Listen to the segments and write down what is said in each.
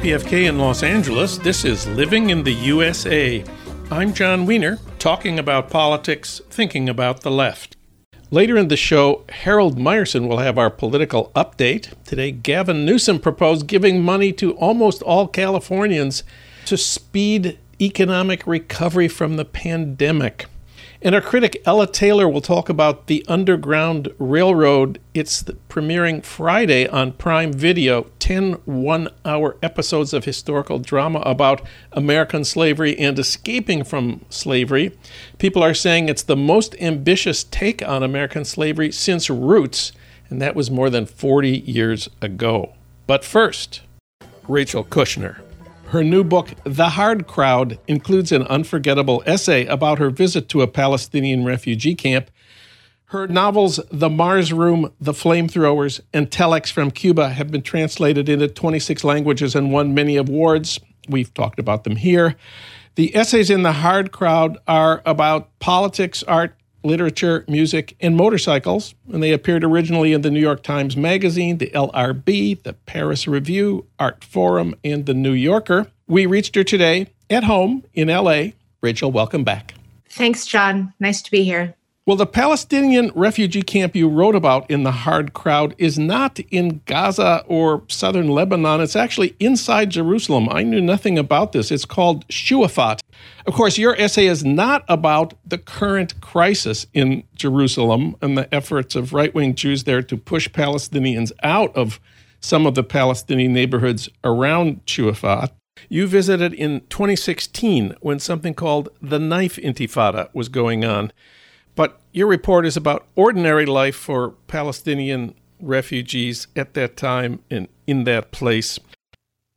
KPFK in Los Angeles. This is Living in the USA. I'm Jon Wiener, talking about politics, thinking about the left. Later in the show, Harold Meyerson will have our political update. Today, Gavin Newsom proposed giving money to almost all Californians to speed economic recovery from the pandemic. And our critic Ella Taylor will talk about the Underground Railroad. It's premiering Friday on Prime Video, 10 one hour episodes of historical drama about American slavery and escaping from slavery. People are saying it's the most ambitious take on American slavery since Roots, and that was more than 40 years ago. But first, Rachel Kushner. Her new book, The Hard Crowd, includes an unforgettable essay about her visit to a Palestinian refugee camp. Her novels, The Mars Room, The Flamethrowers, and Telex from Cuba, have been translated into 26 languages and won many awards. We've talked about them here. The essays in The Hard Crowd are about politics, art, literature, music, and motorcycles, and they appeared originally in the New York Times Magazine, the LRB, the Paris Review, Artforum, and the New Yorker. We reached her today at home in LA. Rachel, welcome back. Thanks, Jon. Nice to be here. Well, the Palestinian refugee camp you wrote about in The Hard Crowd is not in Gaza or southern Lebanon. It's actually inside Jerusalem. I knew nothing about this. It's called Shuafat. Of course, your essay is not about the current crisis in Jerusalem and the efforts of right wing Jews there to push Palestinians out of some of the Palestinian neighborhoods around Shuafat. You visited in 2016 when something called the Knife Intifada was going on. But your report is about ordinary life for Palestinian refugees at that time and in that place.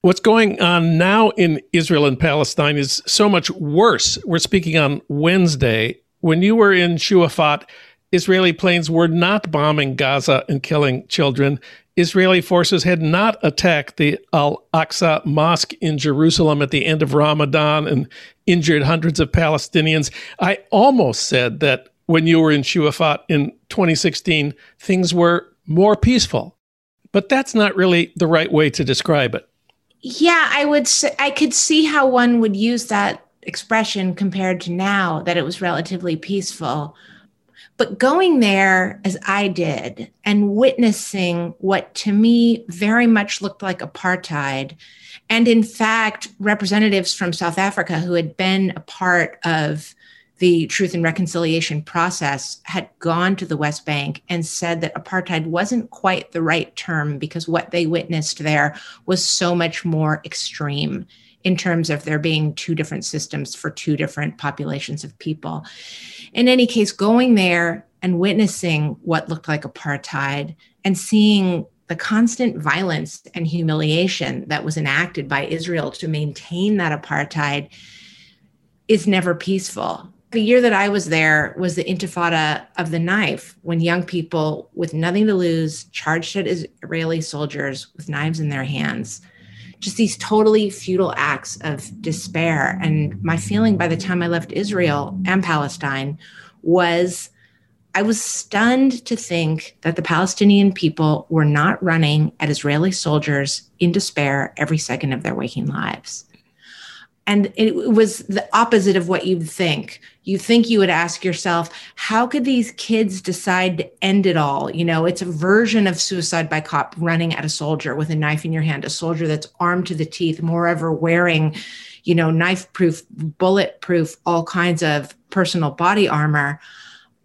What's going on now in Israel and Palestine is so much worse. We're speaking on Wednesday. When you were in Shuafat, Israeli planes were not bombing Gaza and killing children. Israeli forces had not attacked the Al Aqsa Mosque in Jerusalem at the end of Ramadan and injured hundreds of Palestinians. I almost said that when you were in Shuafat in 2016, things were more peaceful. But that's not really the right way to describe it. Yeah, I would say, I could see how one would use that expression compared to now that it was relatively peaceful. But going there as I did and witnessing what to me very much looked like apartheid, and in fact, representatives from South Africa who had been a part of the Truth and Reconciliation process had gone to the West Bank and said that apartheid wasn't quite the right term because what they witnessed there was so much more extreme in terms of there being two different systems for two different populations of people. In any case, going there and witnessing what looked like apartheid and seeing the constant violence and humiliation that was enacted by Israel to maintain that apartheid is never peaceful the year that I was there was the intifada of the knife, when young people with nothing to lose charged at Israeli soldiers with knives in their hands. Just these totally futile acts of despair. And my feeling by the time I left Israel and Palestine was I was stunned to think that the Palestinian people were not running at Israeli soldiers in despair every second of their waking lives and it was the opposite of what you'd think you think you would ask yourself how could these kids decide to end it all? You know it's a version of suicide by cop running at a soldier with a knife in your hand a soldier that's armed to the teeth moreover wearing you know knife proof bulletproof all kinds of personal body armor.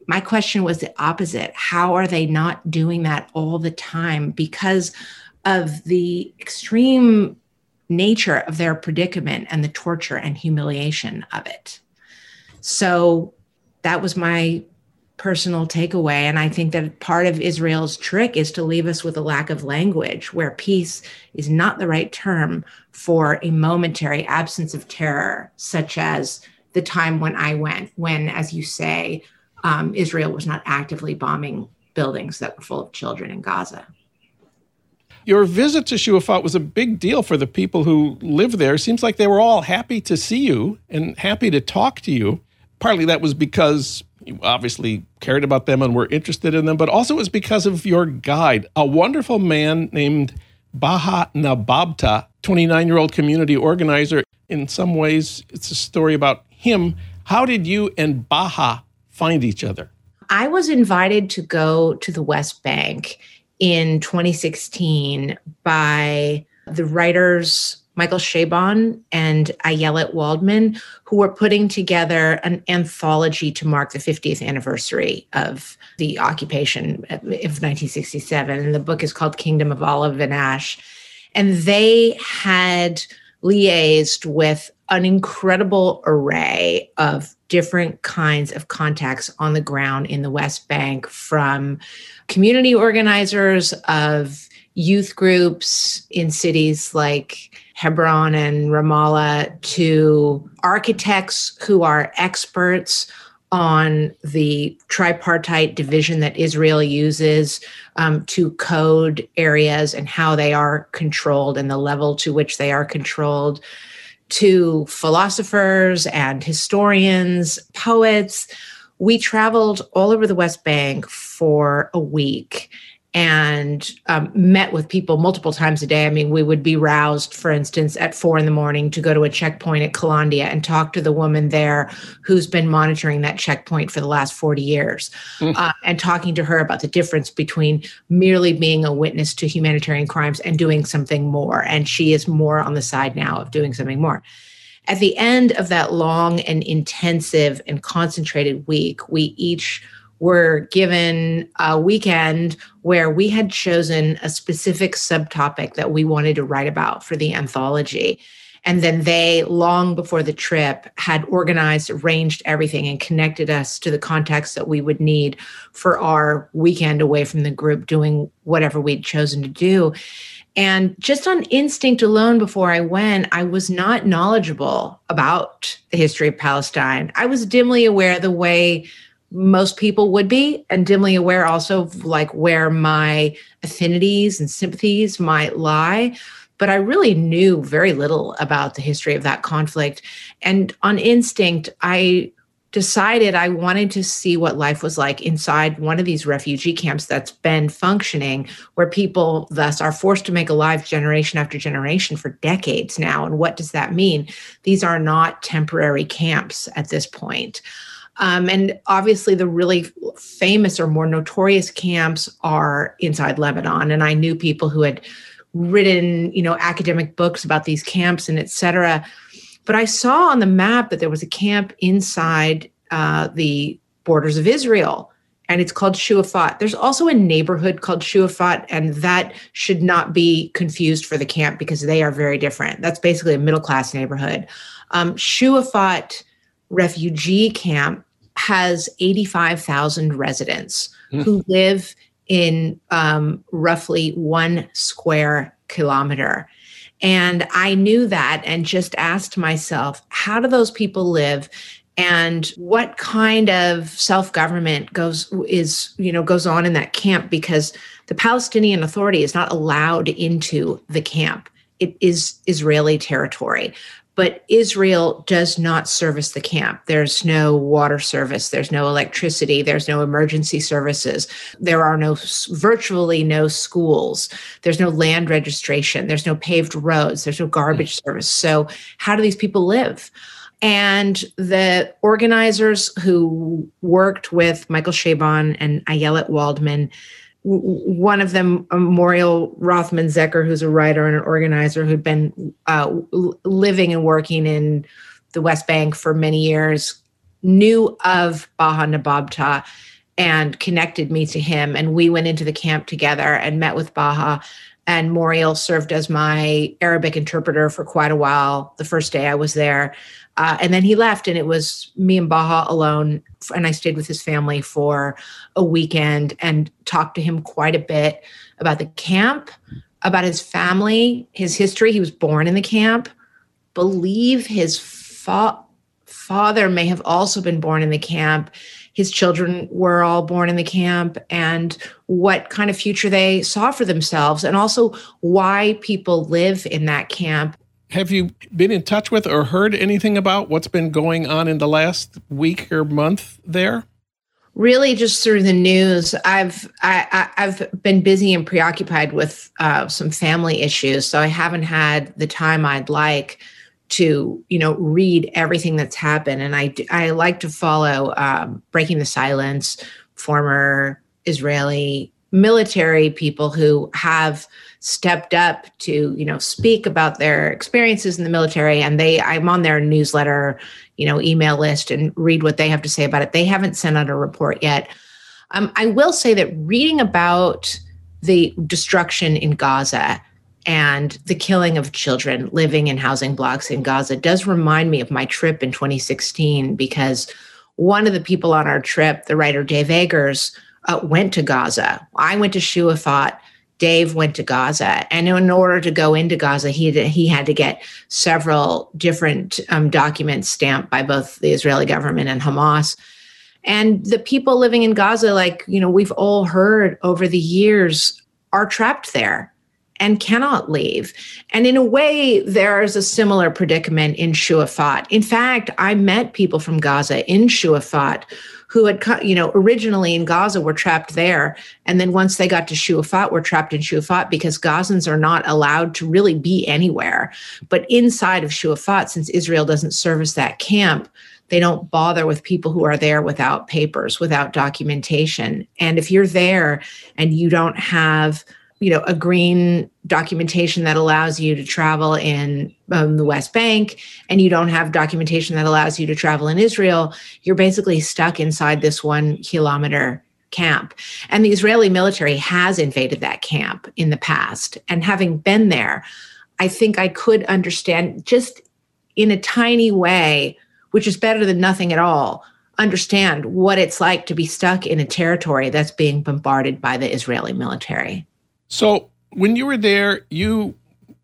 My question was the opposite. How are they not doing that all the time because of the extreme nature of their predicament and the torture and humiliation of it. So that was my personal takeaway. And I think that part of Israel's trick is to leave us with a lack of language where peace is not the right term for a momentary absence of terror, such as the time when I went, when, as you say, um, Israel was not actively bombing buildings that were full of children in Gaza. Your visit to Shuafat was a big deal for the people who live there. It seems like they were all happy to see you and happy to talk to you. Partly that was because you obviously cared about them and were interested in them, but also it was because of your guide, a wonderful man named Baha Nababta, 29 year old community organizer. In some ways, it's a story about him. How did you and Baha find each other? I was invited to go to the West Bank in 2016 by the writers Michael Chabon and Ayelet Waldman, who were putting together an anthology to mark the 50th anniversary of the occupation of 1967. And the book is called Kingdom of Olive and Ash. And they had liaised with an incredible array of different kinds of contacts on the ground in the West Bank from community organizers of youth groups in cities like Hebron and Ramallah to architects who are experts on the tripartite division that Israel uses um, to code areas and how they are controlled and the level to which they are controlled, to philosophers and historians, poets. We traveled all over the West Bank for a week and um, met with people multiple times a day. I mean, we would be roused, for instance, at four in the morning to go to a checkpoint at Kalandia and talk to the woman there who's been monitoring that checkpoint for the last 40 years mm. uh, and talking to her about the difference between merely being a witness to humanitarian crimes and doing something more. And she is more on the side now of doing something more. At the end of that long and intensive and concentrated week, we each were given a weekend where we had chosen a specific subtopic that we wanted to write about for the anthology. And then they, long before the trip, had organized, arranged everything, and connected us to the contacts that we would need for our weekend away from the group, doing whatever we'd chosen to do. And just on instinct alone, before I went, I was not knowledgeable about the history of Palestine. I was dimly aware of the way most people would be and dimly aware also of like where my affinities and sympathies might lie. But i really knew very little about the history of that conflict. And on instinct i decided i wanted to see what life was like inside one of these refugee camps that's been functioning where people thus are forced to make a life generation after generation for decades now. And what does that mean? These are not temporary camps at this point um, and obviously, the really famous or more notorious camps are inside Lebanon. And I knew people who had written, you know, academic books about these camps and et cetera. But I saw on the map that there was a camp inside uh, the borders of Israel, and it's called Shuafat. There's also a neighborhood called Shuafat, and that should not be confused for the camp because they are very different. That's basically a middle class neighborhood. Um, Shuafat refugee camp has 85,000 residents mm. who live in um, roughly one square kilometer. And I knew that and just asked myself, how do those people live? And what kind of self-government goes is, you know, goes on in that camp because the Palestinian Authority is not allowed into the camp. It is Israeli territory but Israel does not service the camp. There's no water service, there's no electricity, there's no emergency services. There are no virtually no schools. There's no land registration, there's no paved roads, there's no garbage mm. service. So how do these people live? And the organizers who worked with Michael Chabon and Ayelet Waldman one of them, Moriel Rothman Zecher, who's a writer and an organizer who'd been uh, living and working in the West Bank for many years, knew of Baha Nababta and connected me to him. And we went into the camp together and met with Baha. And Moriel served as my Arabic interpreter for quite a while the first day I was there. Uh, and then he left, and it was me and Baha alone. And I stayed with his family for a weekend and talked to him quite a bit about the camp, about his family, his history. He was born in the camp. Believe his fa- father may have also been born in the camp. His children were all born in the camp, and what kind of future they saw for themselves, and also why people live in that camp have you been in touch with or heard anything about what's been going on in the last week or month there? really just through the news i've I, have been busy and preoccupied with uh, some family issues so i haven't had the time i'd like to you know read everything that's happened and i i like to follow um, breaking the silence former israeli military people who have stepped up to you know speak about their experiences in the military and they i'm on their newsletter you know email list and read what they have to say about it. They haven't sent out a report yet. Um, i will say that reading about the destruction in gaza and the killing of children living in housing blocks in gaza does remind me of my trip in 2016 because one of the people on our trip the writer dave eggers uh, went to gaza. I went to shuafat Dave went to Gaza, and in order to go into Gaza, he had, he had to get several different um, documents stamped by both the Israeli government and Hamas. And the people living in Gaza, like you know, we've all heard over the years, are trapped there and cannot leave. And in a way, there's a similar predicament in Shuafat. In fact, I met people from Gaza in Shuafat who had, you know, originally in Gaza were trapped there. And then once they got to Shuafat, were trapped in Shuafat because Gazans are not allowed to really be anywhere. But inside of Shuafat, since Israel doesn't service that camp, they don't bother with people who are there without papers, without documentation. And if you're there and you don't have you know a green documentation that allows you to travel in um, the west bank and you don't have documentation that allows you to travel in israel you're basically stuck inside this one kilometer camp. And the israeli military has invaded that camp in the past. And having been there i think i could understand just in a tiny way which is better than nothing at all understand what it's like to be stuck in a territory that's being bombarded by the israeli military so when you were there, you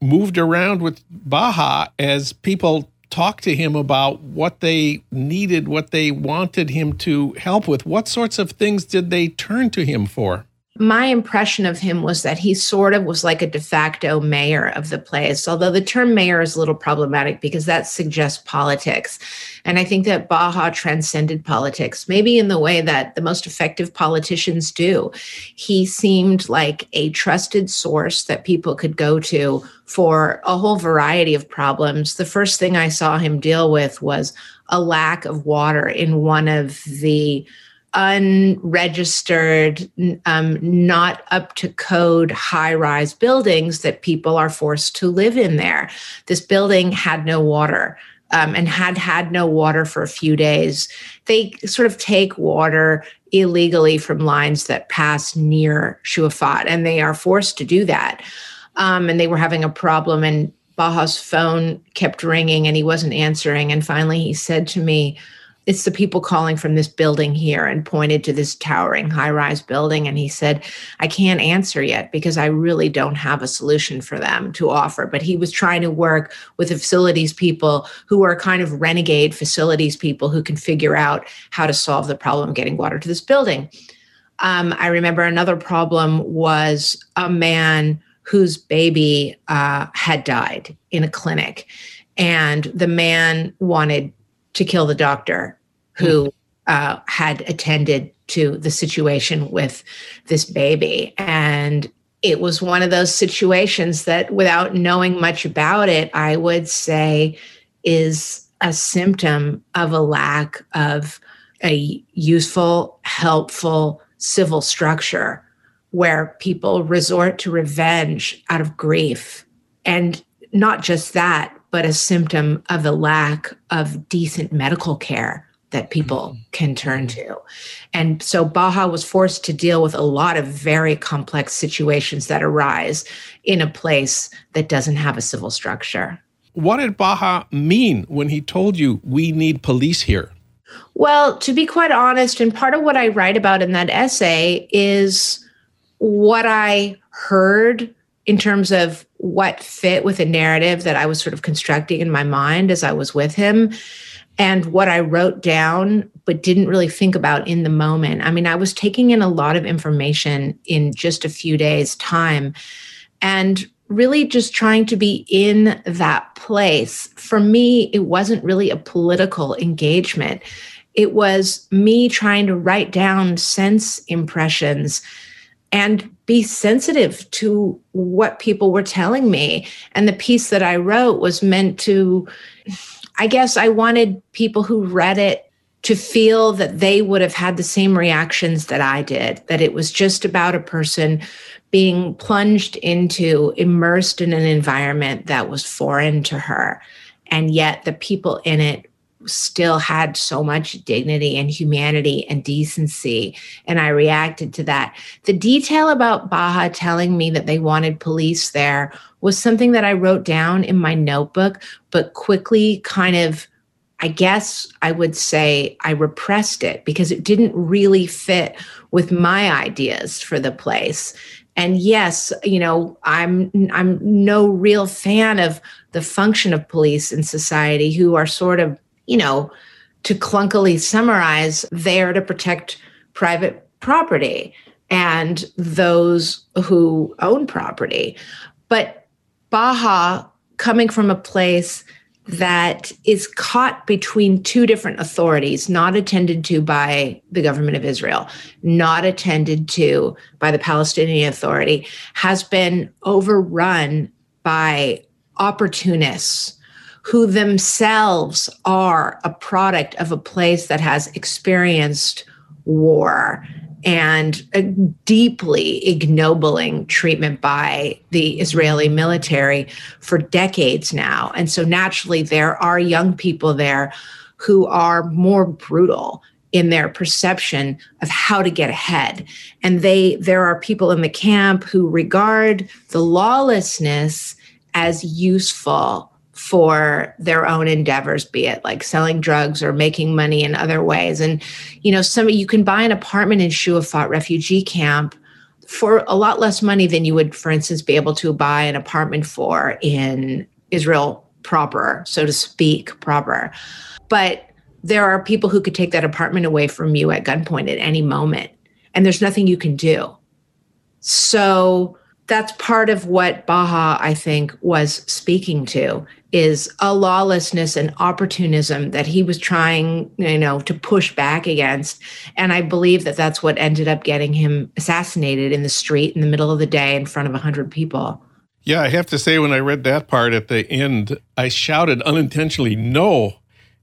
moved around with Baha as people talked to him about what they needed, what they wanted him to help with. What sorts of things did they turn to him for? My impression of him was that he sort of was like a de facto mayor of the place, although the term mayor is a little problematic because that suggests politics. And I think that Baha transcended politics, maybe in the way that the most effective politicians do. He seemed like a trusted source that people could go to for a whole variety of problems. The first thing I saw him deal with was a lack of water in one of the unregistered, um, not up to code high rise buildings that people are forced to live in there. This building had no water. Um, and had had no water for a few days. They sort of take water illegally from lines that pass near Shuafat, and they are forced to do that. Um, and they were having a problem, and Baha's phone kept ringing, and he wasn't answering. And finally, he said to me, it's the people calling from this building here and pointed to this towering high rise building. And he said, I can't answer yet because I really don't have a solution for them to offer. But he was trying to work with the facilities people who are kind of renegade facilities people who can figure out how to solve the problem of getting water to this building. Um, I remember another problem was a man whose baby uh, had died in a clinic. And the man wanted to kill the doctor who uh, had attended to the situation with this baby. And it was one of those situations that, without knowing much about it, I would say is a symptom of a lack of a useful, helpful civil structure where people resort to revenge out of grief. And not just that, but a symptom of a lack of decent medical care that people mm-hmm. can turn to. And so Baha was forced to deal with a lot of very complex situations that arise in a place that doesn't have a civil structure. What did Baha mean when he told you we need police here? Well, to be quite honest, and part of what I write about in that essay is what I heard in terms of what fit with a narrative that I was sort of constructing in my mind as I was with him and what I wrote down but didn't really think about in the moment. I mean, I was taking in a lot of information in just a few days' time and really just trying to be in that place. For me, it wasn't really a political engagement. it was me trying to write down sense impressions and be sensitive to what people were telling me. And the piece that I wrote was meant to, I guess I wanted people who read it to feel that they would have had the same reactions that I did, that it was just about a person being plunged into, immersed in an environment that was foreign to her. And yet the people in it still had so much dignity and humanity and decency. And I reacted to that. The detail about Baha telling me that they wanted police there was something that I wrote down in my notebook, but quickly kind of, I guess I would say I repressed it because it didn't really fit with my ideas for the place. And yes, you know, I'm I'm no real fan of the function of police in society who are sort of you know, to clunkily summarize, there to protect private property and those who own property. But Baha, coming from a place that is caught between two different authorities, not attended to by the government of Israel, not attended to by the Palestinian Authority, has been overrun by opportunists who themselves are a product of a place that has experienced war and a deeply ignobling treatment by the Israeli military for decades now. And so naturally, there are young people there who are more brutal in their perception of how to get ahead and they there are people in the camp who regard the lawlessness as useful for their own endeavors be it like selling drugs or making money in other ways. And you know some you can buy an apartment in Shuafat refugee camp for a lot less money than you would for instance be able to buy an apartment for in Israel proper so to speak proper. But there are people who could take that apartment away from you at gunpoint at any moment and there's nothing you can do. So that's part of what Baha, I think, was speaking to is a lawlessness and opportunism that he was trying, you know, to push back against. And I believe that that's what ended up getting him assassinated in the street in the middle of the day in front of 100 people. Yeah, I have to say, when I read that part at the end, I shouted unintentionally, no.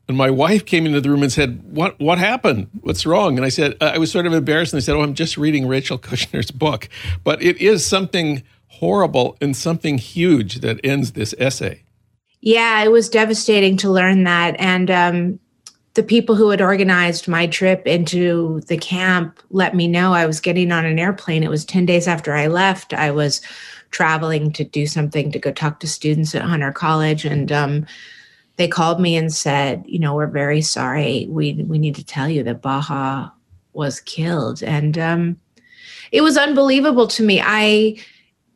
And my wife came into the room and said, "What? What happened? What's wrong?" And I said, I was sort of embarrassed, and I said, "Oh, I'm just reading Rachel Kushner's book." But it is something horrible and something huge that ends this essay. Yeah, it was devastating to learn that, and um, the people who had organized my trip into the camp let me know I was getting on an airplane. It was ten days after I left. I was traveling to do something to go talk to students at Hunter College, and um, they called me and said, you know, we're very sorry. We we need to tell you that Baha was killed, and um, it was unbelievable to me. I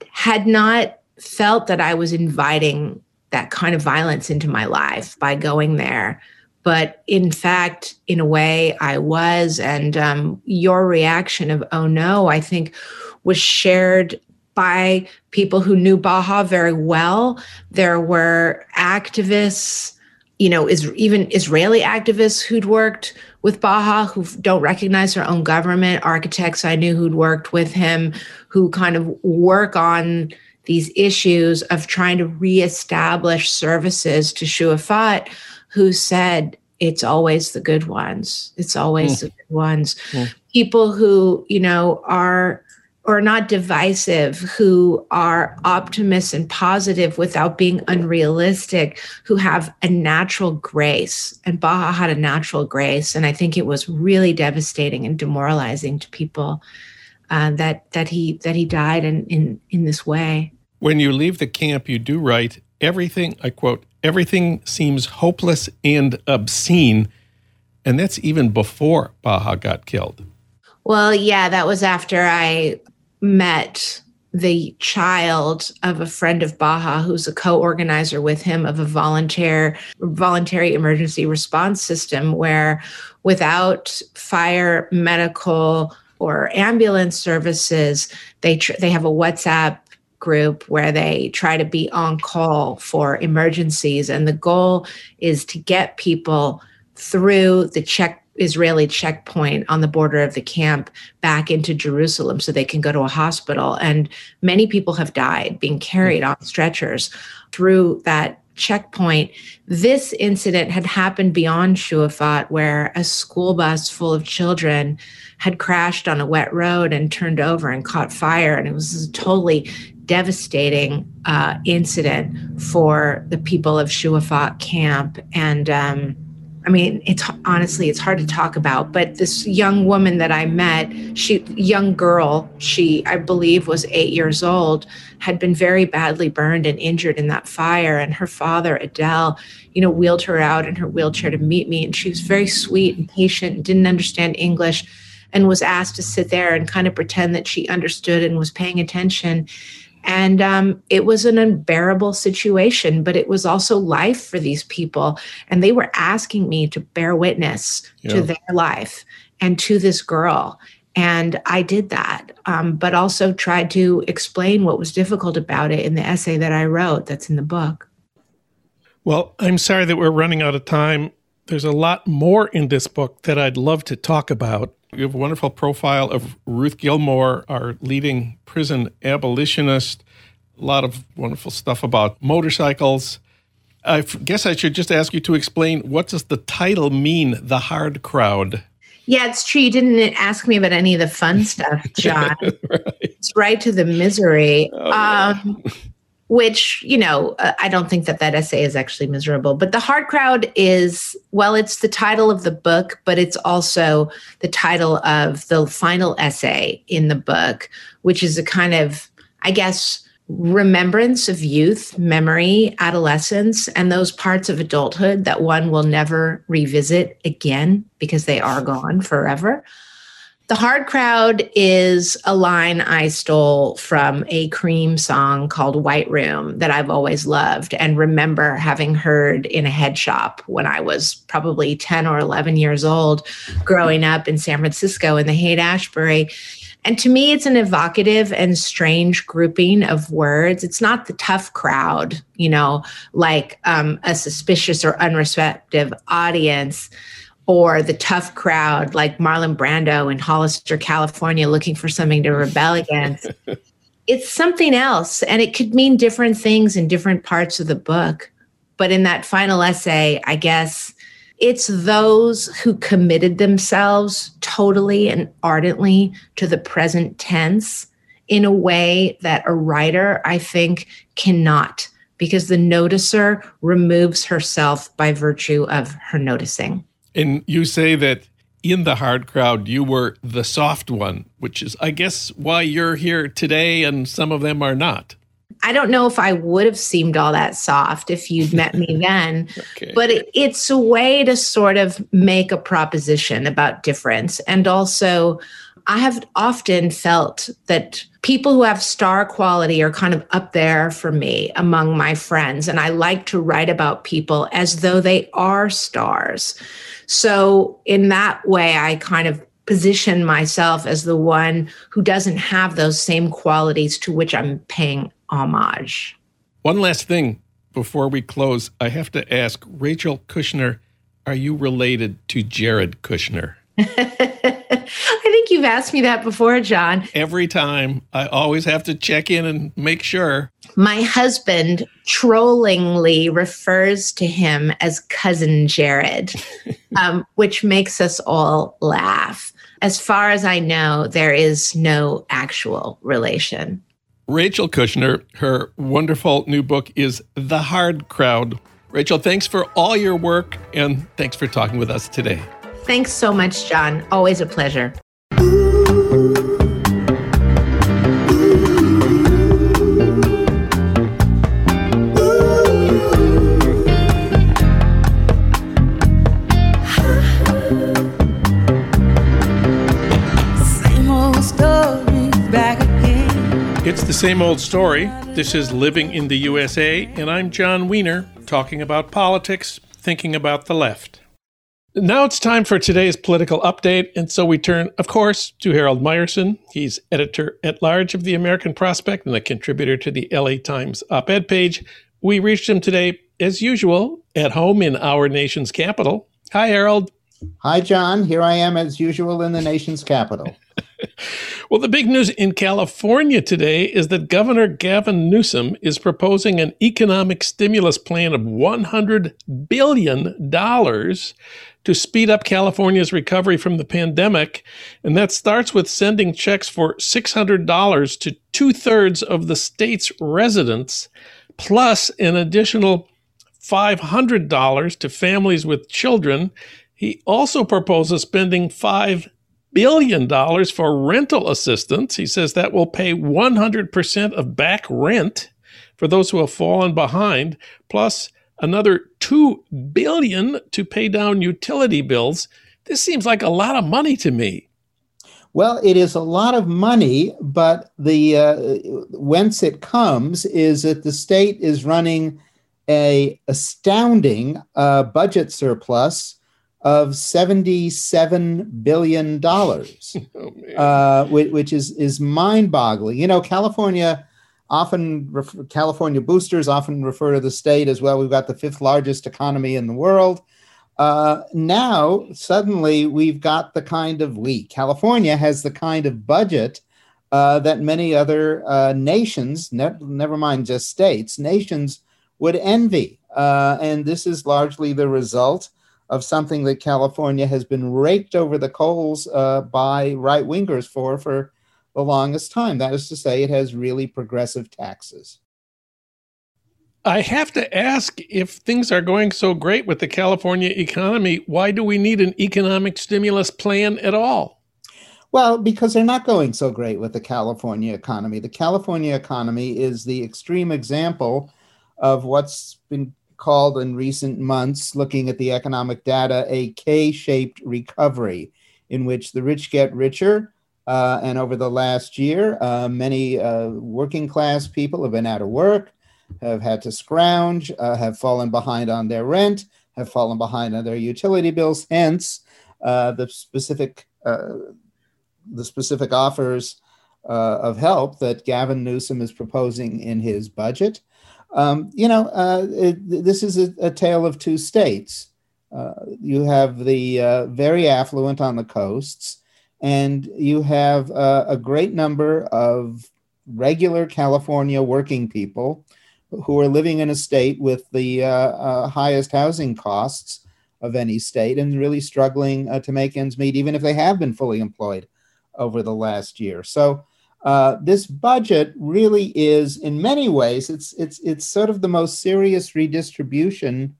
had not felt that I was inviting that kind of violence into my life by going there. But in fact, in a way, I was. And um, your reaction of, oh no, I think was shared by people who knew Baha very well. There were activists, you know, is even Israeli activists who'd worked with Baha who don't recognize their own government, architects I knew who'd worked with him, who kind of work on these issues of trying to reestablish services to Shuafat, who said, it's always the good ones. It's always mm. the good ones. Mm. People who, you know, are or not divisive, who are optimists and positive without being unrealistic, who have a natural grace. And Baha had a natural grace. And I think it was really devastating and demoralizing to people uh, that that he that he died in, in in this way. When you leave the camp, you do write everything. I quote: "Everything seems hopeless and obscene," and that's even before Baha got killed. Well, yeah, that was after I met the child of a friend of Baha who's a co-organizer with him of a volunteer voluntary emergency response system where without fire medical or ambulance services they tr- they have a WhatsApp group where they try to be on call for emergencies and the goal is to get people through the check Israeli checkpoint on the border of the camp back into Jerusalem so they can go to a hospital. And many people have died being carried on stretchers through that checkpoint. This incident had happened beyond Shuafat, where a school bus full of children had crashed on a wet road and turned over and caught fire. And it was a totally devastating uh, incident for the people of Shuafat camp. And um, I mean, it's honestly, it's hard to talk about, but this young woman that I met, she, young girl, she, I believe, was eight years old, had been very badly burned and injured in that fire. And her father, Adele, you know, wheeled her out in her wheelchair to meet me. And she was very sweet and patient didn't understand English and was asked to sit there and kind of pretend that she understood and was paying attention. And um, it was an unbearable situation, but it was also life for these people. And they were asking me to bear witness yeah. to their life and to this girl. And I did that, um, but also tried to explain what was difficult about it in the essay that I wrote that's in the book. Well, I'm sorry that we're running out of time. There's a lot more in this book that I'd love to talk about. You have a wonderful profile of Ruth Gilmore, our leading prison abolitionist. A lot of wonderful stuff about motorcycles. I guess I should just ask you to explain what does the title mean, The Hard Crowd? Yeah, it's true. You didn't ask me about any of the fun stuff, Jon. right. It's right to the misery. Oh, um, which you know uh, i don't think that that essay is actually miserable but the hard crowd is well it's the title of the book but it's also the title of the final essay in the book which is a kind of i guess remembrance of youth memory adolescence and those parts of adulthood that one will never revisit again because they are gone forever the hard crowd is a line I stole from a Cream song called White Room that I've always loved and remember having heard in a head shop when I was probably 10 or 11 years old, growing up in San Francisco in the Haight Ashbury. And to me, it's an evocative and strange grouping of words. It's not the tough crowd, you know, like um, a suspicious or unreceptive audience or the tough crowd like Marlon Brando in Hollister, California, looking for something to rebel against. it's something else, and it could mean different things in different parts of the book. But in that final essay, I guess it's those who committed themselves totally and ardently to the present tense in a way that a writer, I think, cannot, because the noticer removes herself by virtue of her noticing. And you say that in the hard crowd, you were the soft one, which is, I guess, why you're here today and some of them are not. I don't know if I would have seemed all that soft if you'd met me then, okay. but it, it's a way to sort of make a proposition about difference. And also, I have often felt that people who have star quality are kind of up there for me among my friends. And I like to write about people as though they are stars. So, in that way, I kind of position myself as the one who doesn't have those same qualities to which I'm paying homage. One last thing before we close, I have to ask Rachel Kushner, are you related to Jared Kushner? I you've asked me that before, Jon. Every time. I always have to check in and make sure. My husband trollingly refers to him as cousin Jared, um, which makes us all laugh. As far as I know, there is no actual relation. Rachel Kushner, her wonderful new book is The Hard Crowd. Rachel, thanks for all your work and thanks for talking with us today. Thanks so much, Jon. Always a pleasure. It's the same old story. This is Living in the USA, and I'm Jon Wiener, talking about politics, thinking about the left. Now it's time for today's political update. And so we turn, of course, to Harold Meyerson. He's editor at large of the American Prospect and a contributor to the LA Times op ed page. We reached him today, as usual, at home in our nation's capital. Hi, Harold. Hi, Jon. Here I am, as usual, in the nation's capital. Well, the big news in California today is that Governor Gavin Newsom is proposing an economic stimulus plan of $100 billion to speed up California's recovery from the pandemic. And that starts with sending checks for $600 to two thirds of the state's residents, plus an additional $500 to families with children. He also proposes spending $5 billion dollars for rental assistance. He says that will pay 100% of back rent for those who have fallen behind, plus another 2 billion to pay down utility bills. This seems like a lot of money to me. Well, it is a lot of money, but the uh, whence it comes is that the state is running a astounding uh, budget surplus of seventy-seven billion dollars, oh, uh, which, which, is is mind-boggling. You know, California often refer, California boosters often refer to the state as well. We've got the fifth largest economy in the world. Uh, now suddenly we've got the kind of we California has the kind of budget uh, that many other uh, nations, ne- never mind just states, nations would envy. Uh, and this is largely the result of something that California has been raked over the coals uh, by right wingers for for the longest time. That is to say, it has really progressive taxes. I have to ask if things are going so great with the California economy, why do we need an economic stimulus plan at all? Well, because they're not going so great with the California economy. The California economy is the extreme example of what's been called in recent months, looking at the economic data, a K shaped recovery, in which the rich get richer. Uh, and over the last year, uh, many uh, working class people have been out of work, have had to scrounge, uh, have fallen behind on their rent, have fallen behind on their utility bills. Hence, uh, the specific uh, the specific offers of help that Gavin Newsom is proposing in his budget. Um, you know, uh, it, this is a, a, tale of two states. Uh, you have the uh, very affluent on the coasts, and you have uh, a great number of regular California working people who are living in a state with the uh, uh, highest housing costs of any state and really struggling to make ends meet, even if they have been fully employed over the last year. So, uh, this budget really is, in many ways, it's it's it's sort of the most serious redistribution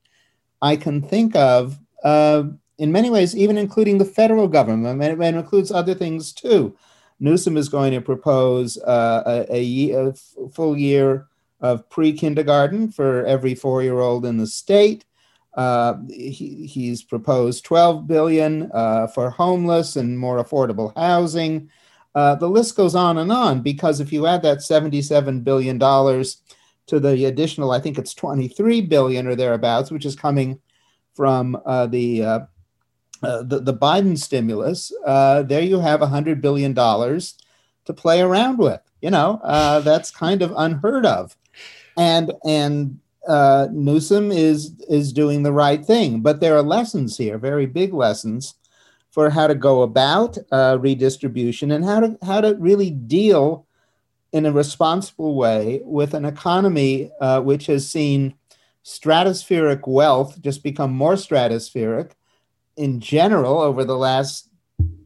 I can think of. Uh, in many ways, even including the federal government, and includes other things too. Newsom is going to propose uh, a, a, a, full year of pre-kindergarten for every four-year-old in the state. Uh, he, he's proposed 12 billion uh, for homeless and more affordable housing. Uh, the list goes on and on because if you add that $77 billion to the additional, I think it's 23 billion or thereabouts, which is coming from uh, the, uh, uh the, the Biden stimulus, uh, there you have $100 billion to play around with. You know, uh, that's kind of unheard of. And, and Newsom is, is doing the right thing. But there are lessons here, very big lessons for how to go about uh, redistribution and how to how to really deal in a responsible way with an economy uh, which has seen stratospheric wealth just become more stratospheric in general over the last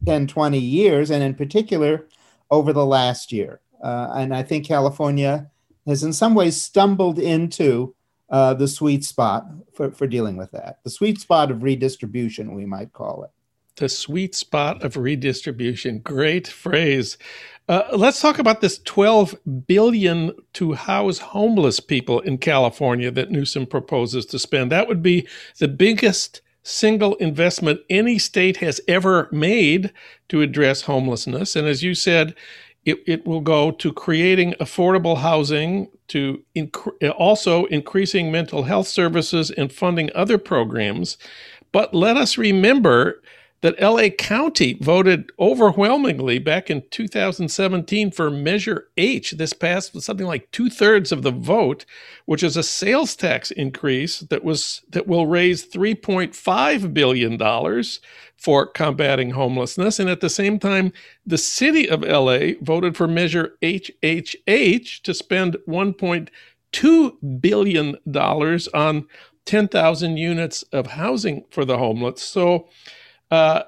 10 20 years and in particular over the last year. Uh, and i think california has in some ways stumbled into uh, the sweet spot for, for dealing with that the sweet spot of redistribution we might call it the sweet spot of redistribution. Great phrase. Uh, let's talk about this 12 billion to house homeless people in California that Newsom proposes to spend. That would be the biggest single investment any state has ever made to address homelessness. And as you said, it, it will go to creating affordable housing, to inc- also increasing mental health services and funding other programs. But let us remember that LA County voted overwhelmingly back in 2017 for Measure H. This passed with something like two thirds of the vote, which is a sales tax increase that was that will raise 3.5 billion dollars for combating homelessness. And at the same time, the city of LA voted for Measure HHH to spend 1.2 billion dollars on 10,000 units of housing for the homeless. So uh,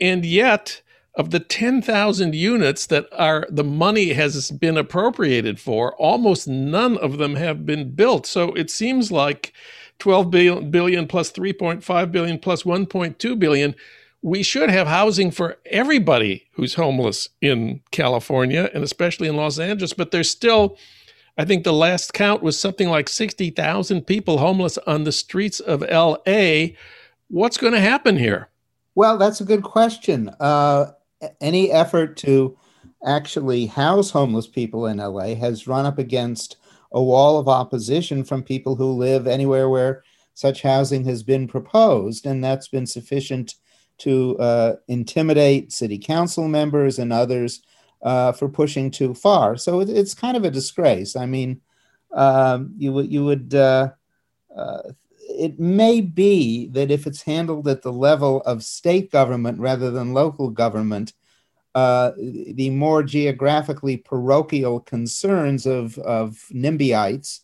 and yet, of the 10,000 units that are the money has been appropriated for, almost none of them have been built. So it seems like 12 billion, billion plus 3.5 billion plus 1.2 billion. We should have housing for everybody who's homeless in California and especially in Los Angeles, but there's still I think the last count was something like 60,000 people homeless on the streets of LA. What's going to happen here? Well, that's a good question. Uh, any effort to actually house homeless people in LA has run up against a wall of opposition from people who live anywhere where such housing has been proposed, and that's been sufficient to uh, intimidate city council members and others uh, for pushing too far. So it, it's kind of a disgrace. I mean, um, you would you would uh, uh it may be that if it's handled at the level of state government rather than local government, uh, the more geographically parochial concerns of, of NIMBYites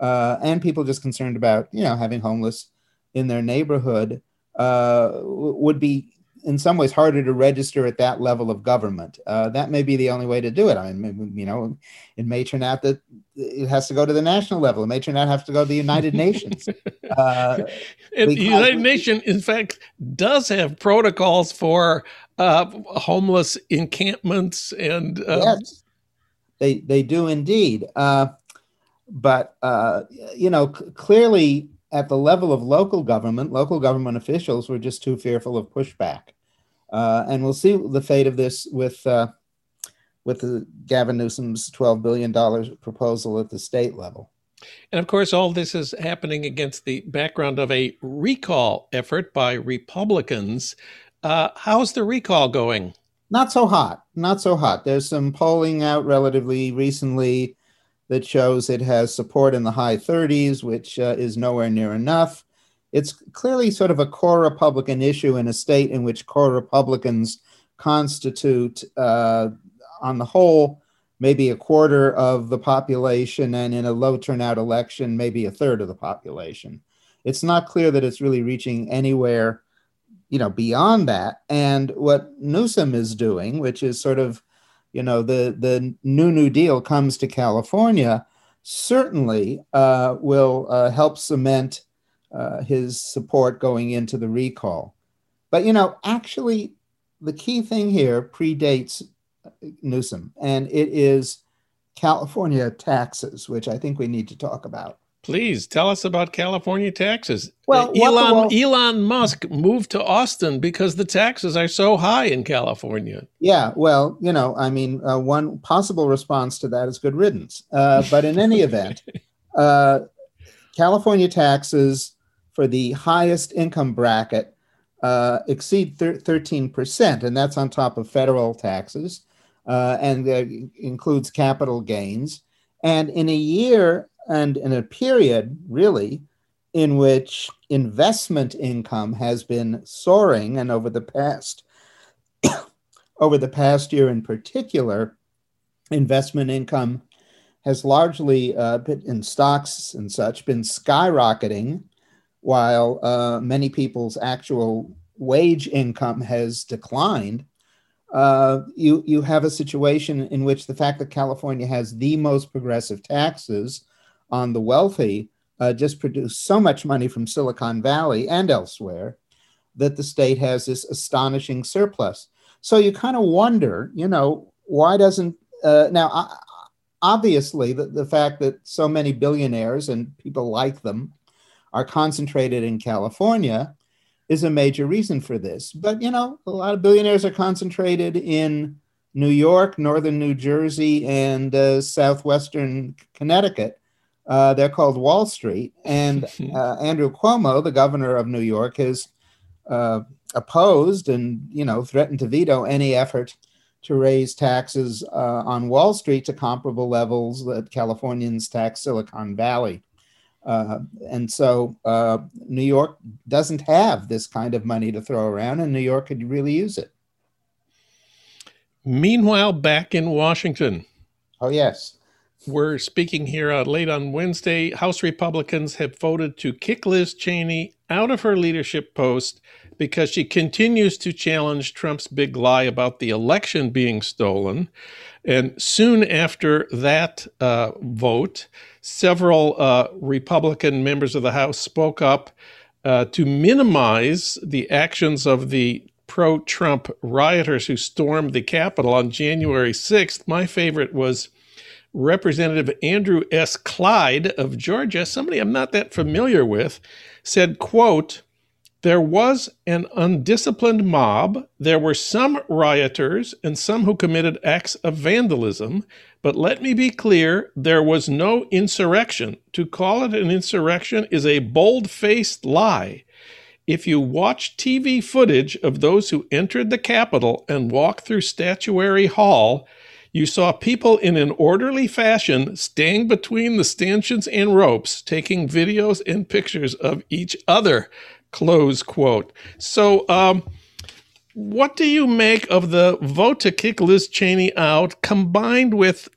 uh, and people just concerned about, you know, having homeless in their neighborhood uh, would be in some ways harder to register at that level of government. Uh, that may be the only way to do it. I mean, you know, it may turn out that it has to go to the national level. It may turn out have to go to the United Nations. Uh, the United Nations, in fact, does have protocols for uh, homeless encampments and uh, yes, they they do indeed. Uh, but uh, you know, c- clearly at the level of local government, local government officials were just too fearful of pushback. Uh, and we'll see the fate of this with uh, with the Gavin Newsom's twelve billion dollars proposal at the state level. And of course, all this is happening against the background of a recall effort by Republicans. Uh, how's the recall going? Not so hot. Not so hot. There's some polling out relatively recently that shows it has support in the high 30s, which uh, is nowhere near enough it's clearly sort of a core Republican issue in a state in which core Republicans constitute, uh, on the whole, maybe a quarter of the population, and in a low turnout election, maybe a third of the population. It's not clear that it's really reaching anywhere, you know, beyond that. And what Newsom is doing, which is sort of, you know, the the new New Deal comes to California, certainly uh, will uh, help cement uh, his support going into the recall. But, you know, actually, the key thing here predates Newsom, and it is California taxes, which I think we need to talk about. Please tell us about California taxes. Well, Elon Elon Musk moved to Austin because the taxes are so high in California. Yeah, well, you know, I mean, uh, one possible response to that is good riddance. Uh, but in any event, uh, California taxes for the highest income bracket uh, exceed thir- 13%, and that's on top of federal taxes uh, and includes capital gains. And in a year and in a period, really, in which investment income has been soaring, and over the past over the past year in particular, investment income has largely uh, in stocks and such been skyrocketing while uh, many people's actual wage income has declined, uh, you you have a situation in which the fact that California has the most progressive taxes on the wealthy uh, just produced so much money from Silicon Valley and elsewhere that the state has this astonishing surplus. So you kind of wonder, you know, why doesn't uh, now? Obviously, the, the fact that so many billionaires and people like them are concentrated in California is a major reason for this. But, you know, a lot of billionaires are concentrated in New York, northern New Jersey, and uh, southwestern Connecticut. Uh, they're called Wall Street. And uh, Andrew Cuomo, the governor of New York, has uh, opposed and you know threatened to veto any effort to raise taxes uh, on Wall Street to comparable levels that Californians tax Silicon Valley. Uh, and so uh, New York doesn't have this kind of money to throw around, and New York could really use it. Meanwhile, back in Washington. Oh, yes. We're speaking here uh, late on Wednesday. House Republicans have voted to kick Liz Cheney out of her leadership post because she continues to challenge Trump's big lie about the election being stolen. And soon after that uh, vote, several uh, Republican members of the House spoke up uh, to minimize the actions of the pro Trump rioters who stormed the Capitol on January 6th. My favorite was Representative Andrew S. Clyde of Georgia, somebody I'm not that familiar with, said, quote, there was an undisciplined mob. There were some rioters and some who committed acts of vandalism. But let me be clear there was no insurrection. To call it an insurrection is a bold faced lie. If you watch TV footage of those who entered the Capitol and walked through Statuary Hall, you saw people in an orderly fashion staying between the stanchions and ropes, taking videos and pictures of each other. Close quote. So, um, what do you make of the vote to kick Liz Cheney out combined with